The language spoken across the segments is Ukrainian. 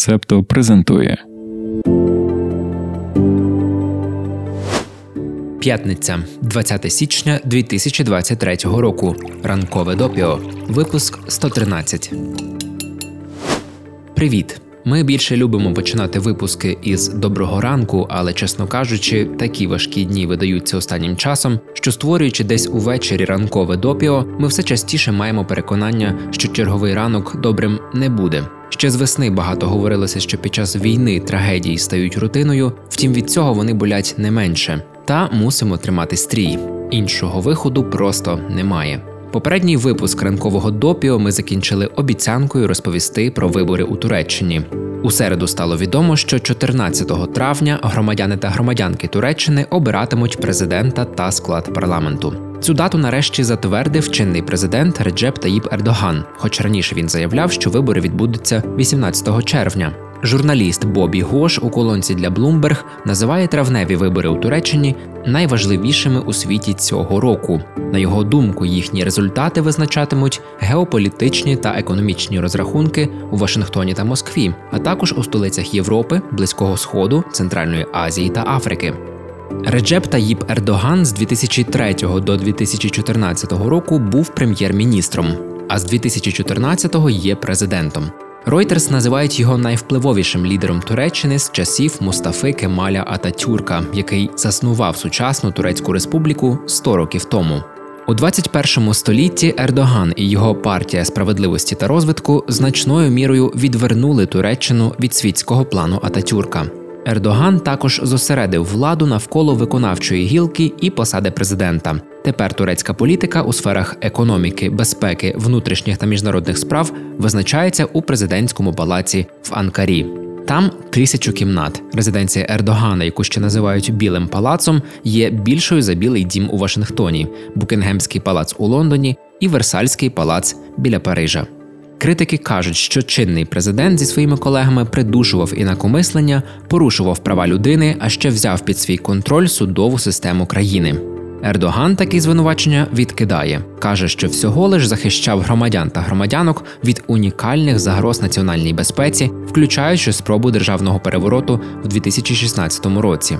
Септо презентує. П'ятниця, 20 січня 2023 року. Ранкове допіо. Випуск 113. Привіт. Ми більше любимо починати випуски із доброго ранку, але чесно кажучи, такі важкі дні видаються останнім часом, що створюючи десь увечері ранкове допіо, ми все частіше маємо переконання, що черговий ранок добрим не буде. Ще з весни багато говорилося, що під час війни трагедії стають рутиною, втім від цього вони болять не менше. Та мусимо тримати стрій. Іншого виходу просто немає. Попередній випуск ранкового допіо ми закінчили обіцянкою розповісти про вибори у Туреччині. У середу стало відомо, що 14 травня громадяни та громадянки Туреччини обиратимуть президента та склад парламенту. Цю дату нарешті затвердив чинний президент Реджеп Таїб Ердоган, хоч раніше він заявляв, що вибори відбудуться 18 червня. Журналіст Бобі Гош у колонці для Bloomberg називає травневі вибори у Туреччині найважливішими у світі цього року. На його думку, їхні результати визначатимуть геополітичні та економічні розрахунки у Вашингтоні та Москві, а також у столицях Європи, Близького Сходу, Центральної Азії та Африки. Реджеп Таїб Ердоган з 2003 до 2014 року був прем'єр-міністром, а з 2014-го є президентом. Reuters називають його найвпливовішим лідером Туреччини з часів Мустафи Кемаля Ататюрка, який заснував сучасну турецьку республіку 100 років тому. У 21 столітті Ердоган і його партія справедливості та розвитку значною мірою відвернули Туреччину від світського плану Ататюрка. Ердоган також зосередив владу навколо виконавчої гілки і посади президента. Тепер турецька політика у сферах економіки, безпеки, внутрішніх та міжнародних справ визначається у президентському палаці в Анкарі. Там тисячу кімнат. Резиденція Ердогана, яку ще називають Білим палацом, є більшою за Білий дім у Вашингтоні, Букінгемський палац у Лондоні і Версальський палац біля Парижа. Критики кажуть, що чинний президент зі своїми колегами придушував інакомислення, порушував права людини, а ще взяв під свій контроль судову систему країни. Ердоган такі звинувачення відкидає, каже, що всього лиш захищав громадян та громадянок від унікальних загроз національній безпеці, включаючи спробу державного перевороту в 2016 році.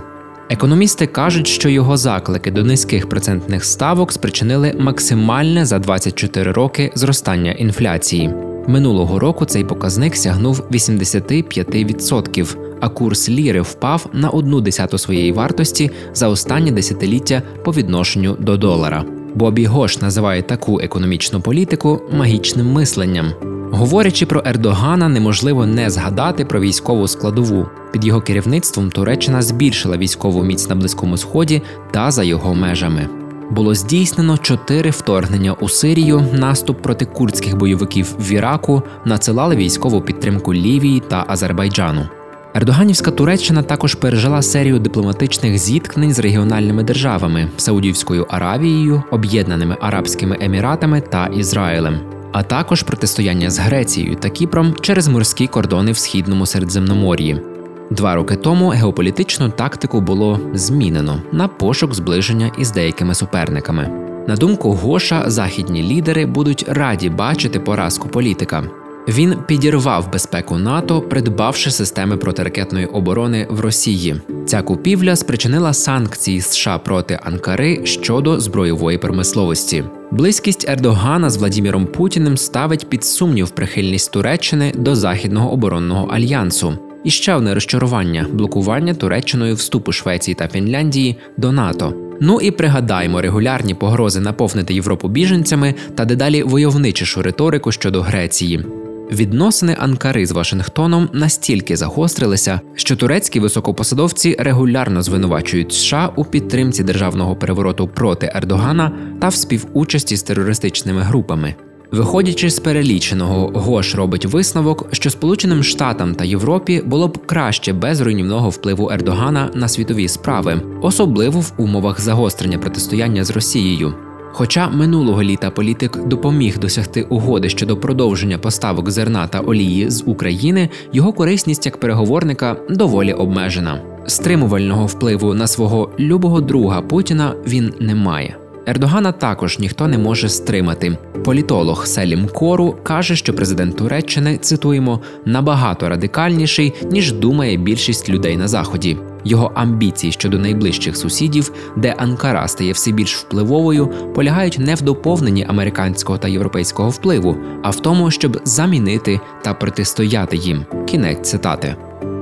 Економісти кажуть, що його заклики до низьких процентних ставок спричинили максимальне за 24 роки зростання інфляції. Минулого року цей показник сягнув 85%, а курс ліри впав на одну десяту своєї вартості за останні десятиліття по відношенню до долара. Бобі Гош називає таку економічну політику магічним мисленням. Говорячи про Ердогана, неможливо не згадати про військову складову. Під його керівництвом Туреччина збільшила військову міць на Близькому Сході та за його межами було здійснено чотири вторгнення у Сирію, наступ проти курдських бойовиків в Іраку, надсилали військову підтримку Лівії та Азербайджану. Ердоганівська Туреччина також пережила серію дипломатичних зіткнень з регіональними державами Саудівською Аравією, Об'єднаними Арабськими Еміратами та Ізраїлем, а також протистояння з Грецією та Кіпром через морські кордони в східному Середземномор'ї. Два роки тому геополітичну тактику було змінено на пошук зближення із деякими суперниками. На думку Гоша, західні лідери будуть раді бачити поразку політика. Він підірвав безпеку НАТО, придбавши системи протиракетної оборони в Росії. Ця купівля спричинила санкції США проти Анкари щодо збройової промисловості. Близькість Ердогана з Владіміром Путіним ставить під сумнів прихильність Туреччини до західного оборонного альянсу. І ще одне розчарування блокування Туреччиною вступу Швеції та Фінляндії до НАТО. Ну і пригадаймо регулярні погрози наповнити Європу біженцями та дедалі войовничішу риторику щодо Греції. Відносини Анкари з Вашингтоном настільки загострилися, що турецькі високопосадовці регулярно звинувачують США у підтримці державного перевороту проти Ердогана та в співучасті з терористичними групами. Виходячи з переліченого, Гош робить висновок, що Сполученим Штатам та Європі було б краще без руйнівного впливу Ердогана на світові справи, особливо в умовах загострення протистояння з Росією. Хоча минулого літа політик допоміг досягти угоди щодо продовження поставок зерна та олії з України, його корисність як переговорника доволі обмежена. Стримувального впливу на свого любого друга Путіна він не має. Ердогана також ніхто не може стримати. Політолог Селім Кору каже, що президент Туреччини цитуємо набагато радикальніший ніж думає більшість людей на заході. Його амбіції щодо найближчих сусідів, де Анкара стає все більш впливовою, полягають не в доповненні американського та європейського впливу, а в тому, щоб замінити та протистояти їм. Кінець цитати.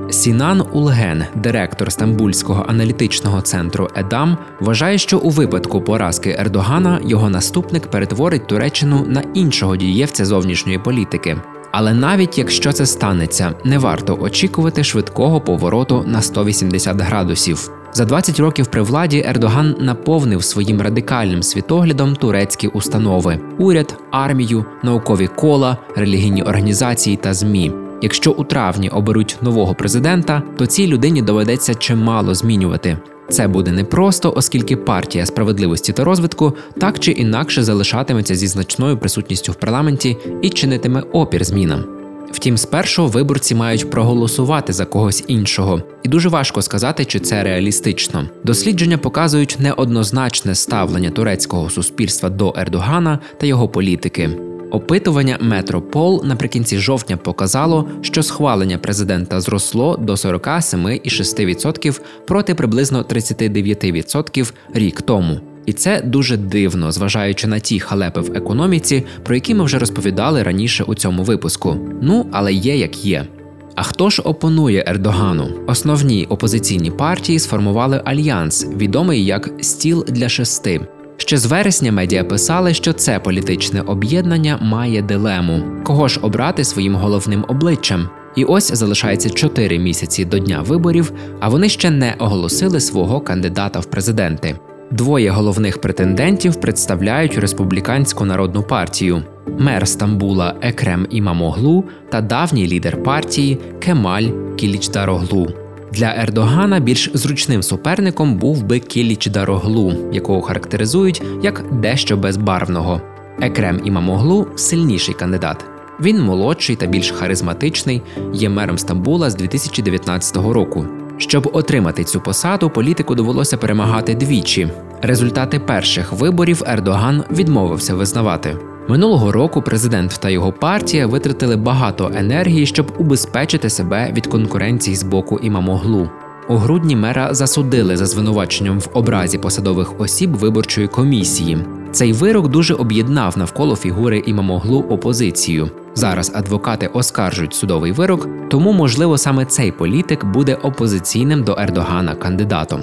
Сінан Улген, директор Стамбульського аналітичного центру Едам, вважає, що у випадку поразки Ердогана його наступник перетворить Туреччину на іншого дієвця зовнішньої політики. Але навіть якщо це станеться, не варто очікувати швидкого повороту на 180 градусів. За 20 років при владі Ердоган наповнив своїм радикальним світоглядом турецькі установи: уряд, армію, наукові кола, релігійні організації та змі. Якщо у травні оберуть нового президента, то цій людині доведеться чимало змінювати. Це буде непросто, оскільки партія справедливості та розвитку так чи інакше залишатиметься зі значною присутністю в парламенті і чинитиме опір змінам. Втім, спершу виборці мають проголосувати за когось іншого, і дуже важко сказати, чи це реалістично. Дослідження показують неоднозначне ставлення турецького суспільства до Ердогана та його політики. Опитування Метропол наприкінці жовтня показало, що схвалення президента зросло до 47,6% проти приблизно 39% рік тому. І це дуже дивно, зважаючи на ті халепи в економіці, про які ми вже розповідали раніше у цьому випуску. Ну але є як є. А хто ж опонує Ердогану? Основні опозиційні партії сформували альянс, відомий як стіл для шести. Ще з вересня медіа писали, що це політичне об'єднання має дилему, кого ж обрати своїм головним обличчям. І ось залишається 4 місяці до дня виборів, а вони ще не оголосили свого кандидата в президенти. Двоє головних претендентів представляють республіканську народну партію: мер Стамбула Екрем Імамоглу та давній лідер партії Кемаль Кілічдароглу. Для Ердогана більш зручним суперником був би Кіліч Дароглу, якого характеризують як дещо безбарвного. Екрем Імамоглу сильніший кандидат. Він молодший та більш харизматичний, є мером Стамбула з 2019 року. Щоб отримати цю посаду, політику довелося перемагати двічі. Результати перших виборів Ердоган відмовився визнавати. Минулого року президент та його партія витратили багато енергії, щоб убезпечити себе від конкуренції з боку імамоглу. У грудні мера засудили за звинуваченням в образі посадових осіб виборчої комісії. Цей вирок дуже об'єднав навколо фігури імамоглу опозицію. Зараз адвокати оскаржують судовий вирок, тому можливо саме цей політик буде опозиційним до Ердогана кандидатом.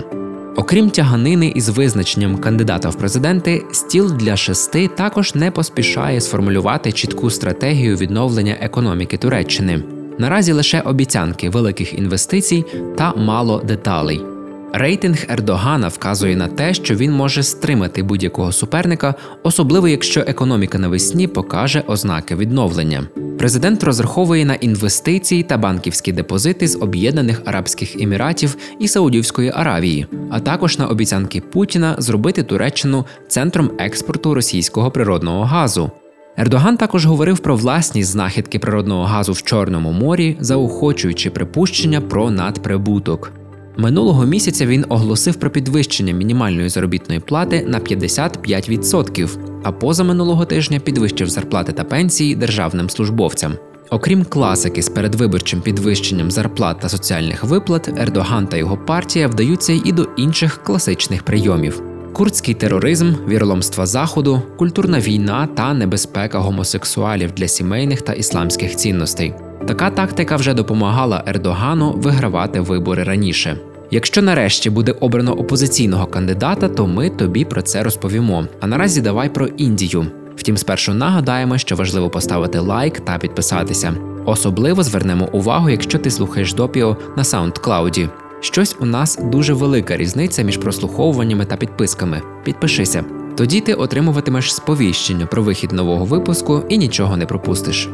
Окрім тяганини із визначенням кандидата в президенти, стіл для шести також не поспішає сформулювати чітку стратегію відновлення економіки Туреччини. Наразі лише обіцянки великих інвестицій та мало деталей. Рейтинг Ердогана вказує на те, що він може стримати будь-якого суперника, особливо якщо економіка навесні покаже ознаки відновлення. Президент розраховує на інвестиції та банківські депозити з Об'єднаних Арабських Еміратів і Саудівської Аравії, а також на обіцянки Путіна зробити Туреччину центром експорту російського природного газу. Ердоган також говорив про власні знахідки природного газу в Чорному морі, заохочуючи припущення про надприбуток. Минулого місяця він оголосив про підвищення мінімальної заробітної плати на 55%, а позаминулого тижня підвищив зарплати та пенсії державним службовцям. Окрім класики з передвиборчим підвищенням зарплат та соціальних виплат, Ердоган та його партія вдаються і до інших класичних прийомів: курдський тероризм, віроломства заходу, культурна війна та небезпека гомосексуалів для сімейних та ісламських цінностей. Така тактика вже допомагала Ердогану вигравати вибори раніше. Якщо нарешті буде обрано опозиційного кандидата, то ми тобі про це розповімо. А наразі давай про Індію. Втім, спершу нагадаємо, що важливо поставити лайк та підписатися. Особливо звернемо увагу, якщо ти слухаєш допіо на SoundCloud. Щось у нас дуже велика різниця між прослуховуваннями та підписками. Підпишися. Тоді ти отримуватимеш сповіщення про вихід нового випуску і нічого не пропустиш.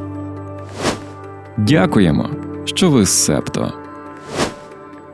Дякуємо, що ви з Септо.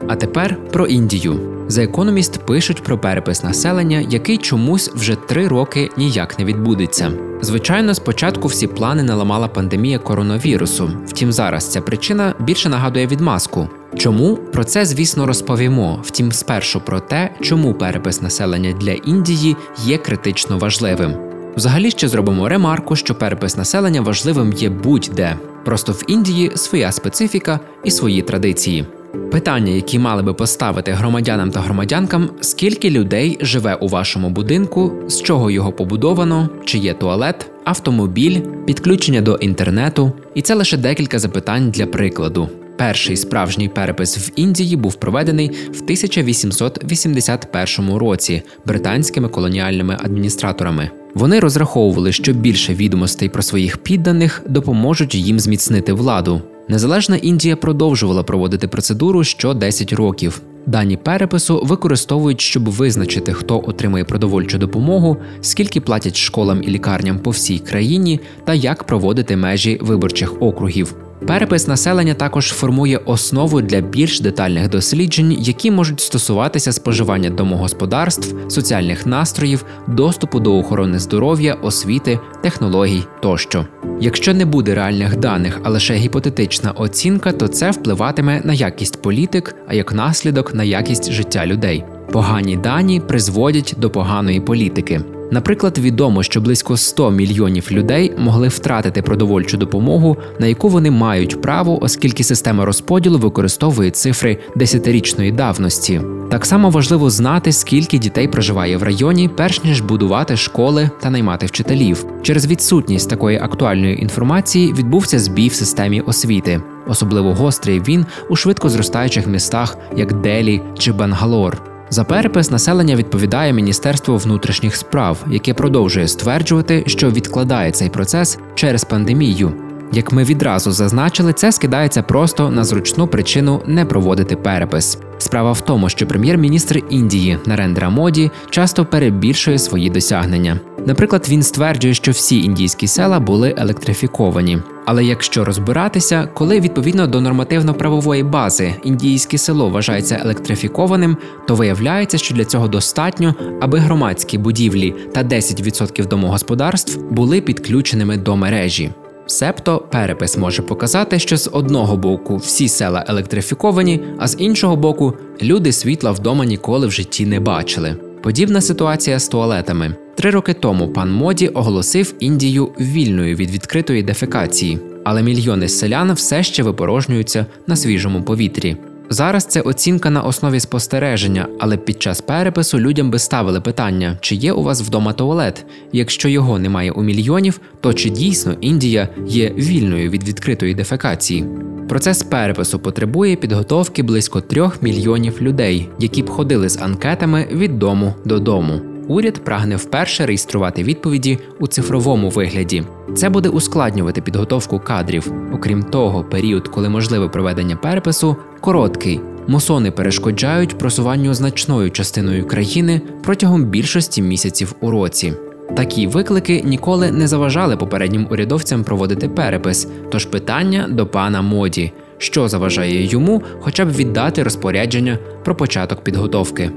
А тепер про Індію. За економіст пишуть про перепис населення, який чомусь вже три роки ніяк не відбудеться. Звичайно, спочатку всі плани наламала пандемія коронавірусу. Втім, зараз ця причина більше нагадує відмазку. Чому про це, звісно, розповімо. Втім, спершу про те, чому перепис населення для Індії є критично важливим. Взагалі ще зробимо ремарку, що перепис населення важливим є будь-де. Просто в Індії своя специфіка і свої традиції. Питання, які мали би поставити громадянам та громадянкам, скільки людей живе у вашому будинку, з чого його побудовано, чи є туалет, автомобіль, підключення до інтернету, і це лише декілька запитань для прикладу. Перший справжній перепис в Індії був проведений в 1881 році британськими колоніальними адміністраторами. Вони розраховували, що більше відомостей про своїх підданих допоможуть їм зміцнити владу. Незалежна Індія продовжувала проводити процедуру що 10 років. Дані перепису використовують, щоб визначити, хто отримує продовольчу допомогу, скільки платять школам і лікарням по всій країні та як проводити межі виборчих округів. Перепис населення також формує основу для більш детальних досліджень, які можуть стосуватися споживання домогосподарств, соціальних настроїв, доступу до охорони здоров'я, освіти, технологій тощо. Якщо не буде реальних даних, а лише гіпотетична оцінка, то це впливатиме на якість політик, а як наслідок на якість життя людей. Погані дані призводять до поганої політики. Наприклад, відомо, що близько 100 мільйонів людей могли втратити продовольчу допомогу, на яку вони мають право, оскільки система розподілу використовує цифри десятирічної давності. Так само важливо знати, скільки дітей проживає в районі, перш ніж будувати школи та наймати вчителів. Через відсутність такої актуальної інформації відбувся збій в системі освіти. Особливо гострий він у швидко зростаючих містах, як Делі чи Бангалор. За перепис населення відповідає Міністерство внутрішніх справ, яке продовжує стверджувати, що відкладає цей процес через пандемію. Як ми відразу зазначили, це скидається просто на зручну причину не проводити перепис. Справа в тому, що прем'єр-міністр Індії Нарендра Моді часто перебільшує свої досягнення. Наприклад, він стверджує, що всі індійські села були електрифіковані. Але якщо розбиратися, коли відповідно до нормативно-правової бази індійське село вважається електрифікованим, то виявляється, що для цього достатньо, аби громадські будівлі та 10% домогосподарств були підключеними до мережі. Себто перепис може показати, що з одного боку всі села електрифіковані, а з іншого боку люди світла вдома ніколи в житті не бачили. Подібна ситуація з туалетами. Три роки тому пан Моді оголосив Індію вільною від відкритої дефекації, але мільйони селян все ще випорожнюються на свіжому повітрі. Зараз це оцінка на основі спостереження, але під час перепису людям би ставили питання, чи є у вас вдома туалет. Якщо його немає у мільйонів, то чи дійсно Індія є вільною від відкритої дефекації? Процес перепису потребує підготовки близько трьох мільйонів людей, які б ходили з анкетами від дому до дому уряд прагне вперше реєструвати відповіді у цифровому вигляді. Це буде ускладнювати підготовку кадрів. Окрім того, період, коли можливе проведення перепису, короткий. Мусони перешкоджають просуванню значною частиною країни протягом більшості місяців у році. Такі виклики ніколи не заважали попереднім урядовцям проводити перепис. Тож питання до пана моді, що заважає йому, хоча б віддати розпорядження про початок підготовки.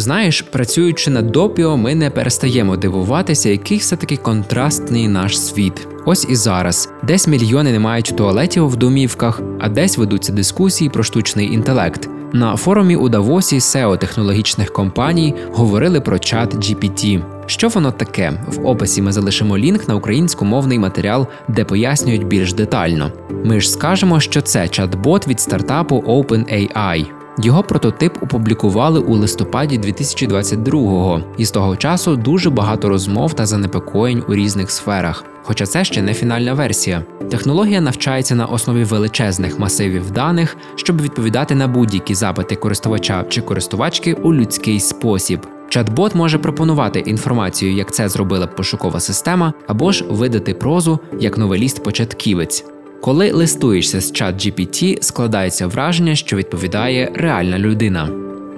Знаєш, працюючи над допіо, ми не перестаємо дивуватися, який все-таки контрастний наш світ. Ось і зараз. Десь мільйони не мають туалетів в домівках, а десь ведуться дискусії про штучний інтелект. На форумі у Давосі SEO технологічних компаній говорили про чат GPT. Що воно таке? В описі ми залишимо лінк на українськомовний матеріал, де пояснюють більш детально. Ми ж скажемо, що це чат-бот від стартапу OpenAI. Його прототип опублікували у листопаді 2022-го, і з того часу дуже багато розмов та занепокоєнь у різних сферах. Хоча це ще не фінальна версія. Технологія навчається на основі величезних масивів даних, щоб відповідати на будь-які запити користувача чи користувачки у людський спосіб. Чат-бот може пропонувати інформацію, як це зробила пошукова система, або ж видати прозу як новеліст-початківець. Коли листуєшся з чат GPT, складається враження, що відповідає реальна людина.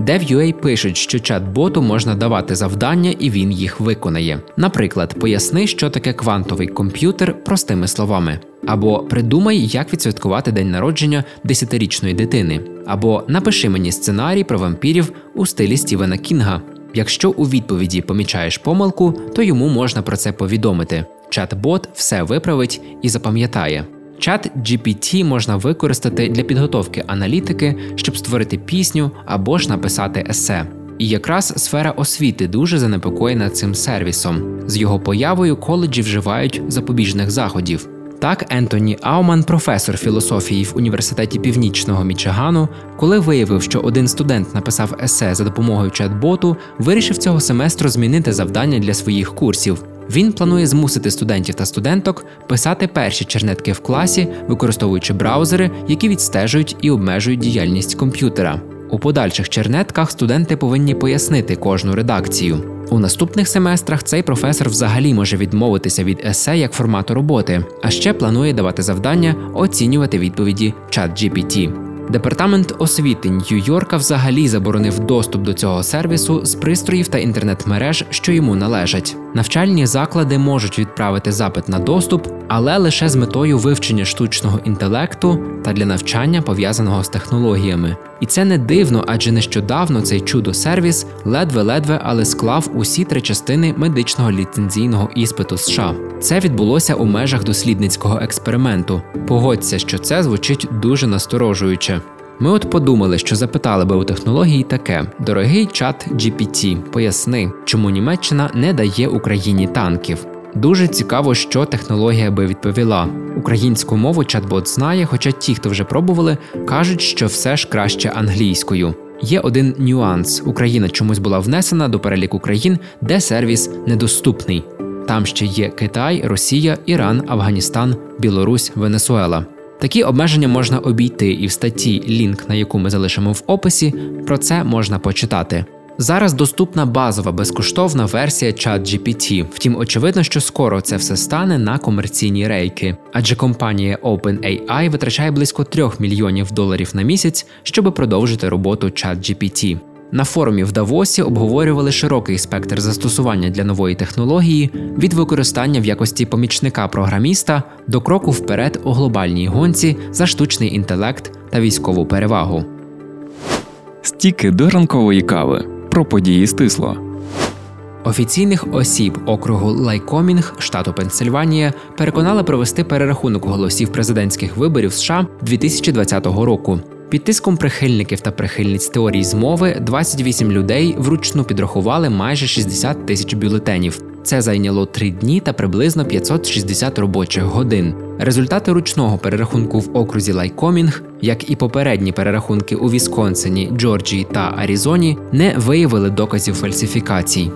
DevUA пишуть, що чат-боту можна давати завдання і він їх виконає. Наприклад, поясни, що таке квантовий комп'ютер простими словами. Або придумай, як відсвяткувати день народження десятирічної дитини, або напиши мені сценарій про вампірів у стилі Стівена Кінга. Якщо у відповіді помічаєш помилку, то йому можна про це повідомити. Чат-бот все виправить і запам'ятає. Чат GPT можна використати для підготовки аналітики, щоб створити пісню або ж написати есе. І якраз сфера освіти дуже занепокоєна цим сервісом. З його появою коледжі вживають запобіжних заходів. Так, Ентоні Ауман, професор філософії в університеті Північного Мічигану, коли виявив, що один студент написав есе за допомогою чат-боту, вирішив цього семестру змінити завдання для своїх курсів. Він планує змусити студентів та студенток писати перші чернетки в класі, використовуючи браузери, які відстежують і обмежують діяльність комп'ютера. У подальших чернетках студенти повинні пояснити кожну редакцію. У наступних семестрах цей професор взагалі може відмовитися від есе як формату роботи, а ще планує давати завдання оцінювати відповіді ChatGPT. Департамент освіти Нью-Йорка взагалі заборонив доступ до цього сервісу з пристроїв та інтернет-мереж, що йому належать. Навчальні заклади можуть відправити запит на доступ, але лише з метою вивчення штучного інтелекту та для навчання пов'язаного з технологіями. І це не дивно, адже нещодавно цей чудо-сервіс ледве-ледве, але склав усі три частини медичного ліцензійного іспиту США. Це відбулося у межах дослідницького експерименту. Погодься, що це звучить дуже насторожуюче. Ми от подумали, що запитали би у технології таке: дорогий чат GPT, поясни, чому Німеччина не дає Україні танків. Дуже цікаво, що технологія би відповіла. Українську мову чат-бот знає, хоча ті, хто вже пробували, кажуть, що все ж краще англійською. Є один нюанс: Україна чомусь була внесена до переліку країн, де сервіс недоступний. Там ще є Китай, Росія, Іран, Афганістан, Білорусь, Венесуела. Такі обмеження можна обійти, і в статті, лінк на яку ми залишимо в описі, про це можна почитати. Зараз доступна базова безкоштовна версія ChatGPT, втім, очевидно, що скоро це все стане на комерційні рейки, адже компанія OpenAI витрачає близько 3 мільйонів доларів на місяць, щоб продовжити роботу ChatGPT. На форумі в Давосі обговорювали широкий спектр застосування для нової технології від використання в якості помічника програміста до кроку вперед у глобальній гонці за штучний інтелект та військову перевагу. Стіки до ранкової кави про події стисло. Офіційних осіб округу Лайкомінг штату Пенсильванія переконали провести перерахунок голосів президентських виборів США 2020 року. Під тиском прихильників та прихильниць теорії змови 28 людей вручну підрахували майже 60 тисяч бюлетенів. Це зайняло три дні та приблизно 560 робочих годин. Результати ручного перерахунку в окрузі Лайкомінг, як і попередні перерахунки у Вісконсині, Джорджії та Аризоні, не виявили доказів фальсифікацій.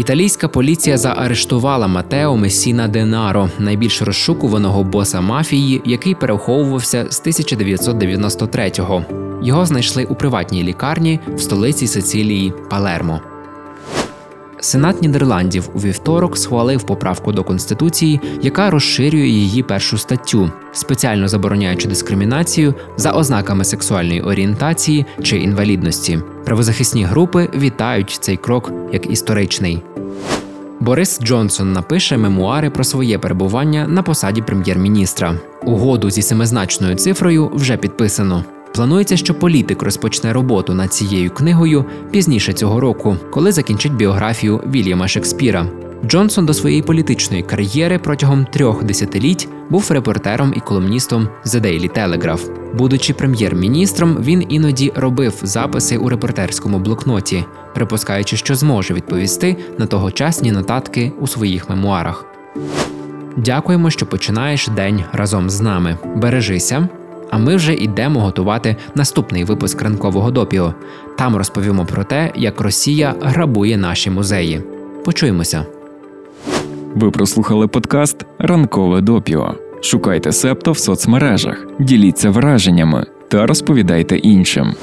Італійська поліція заарештувала Матео Месіна Денаро, найбільш розшукуваного боса мафії, який переховувався з 1993-го. Його знайшли у приватній лікарні в столиці Сицилії Палермо. Сенат Нідерландів у вівторок схвалив поправку до конституції, яка розширює її першу статтю, спеціально забороняючи дискримінацію за ознаками сексуальної орієнтації чи інвалідності. Правозахисні групи вітають цей крок як історичний. Борис Джонсон напише мемуари про своє перебування на посаді прем'єр-міністра. Угоду зі семизначною цифрою вже підписано. Планується, що політик розпочне роботу над цією книгою пізніше цього року, коли закінчить біографію Вільяма Шекспіра. Джонсон до своєї політичної кар'єри протягом трьох десятиліть був репортером і колумністом The Daily Telegraph. Будучи прем'єр-міністром, він іноді робив записи у репортерському блокноті, припускаючи, що зможе відповісти на тогочасні нотатки у своїх мемуарах. Дякуємо, що починаєш день разом з нами. Бережися. А ми вже йдемо готувати наступний випуск ранкового допіо. Там розповімо про те, як Росія грабує наші музеї. Почуємося. Ви прослухали подкаст Ранкове допіо. Шукайте септо в соцмережах, діліться враженнями та розповідайте іншим.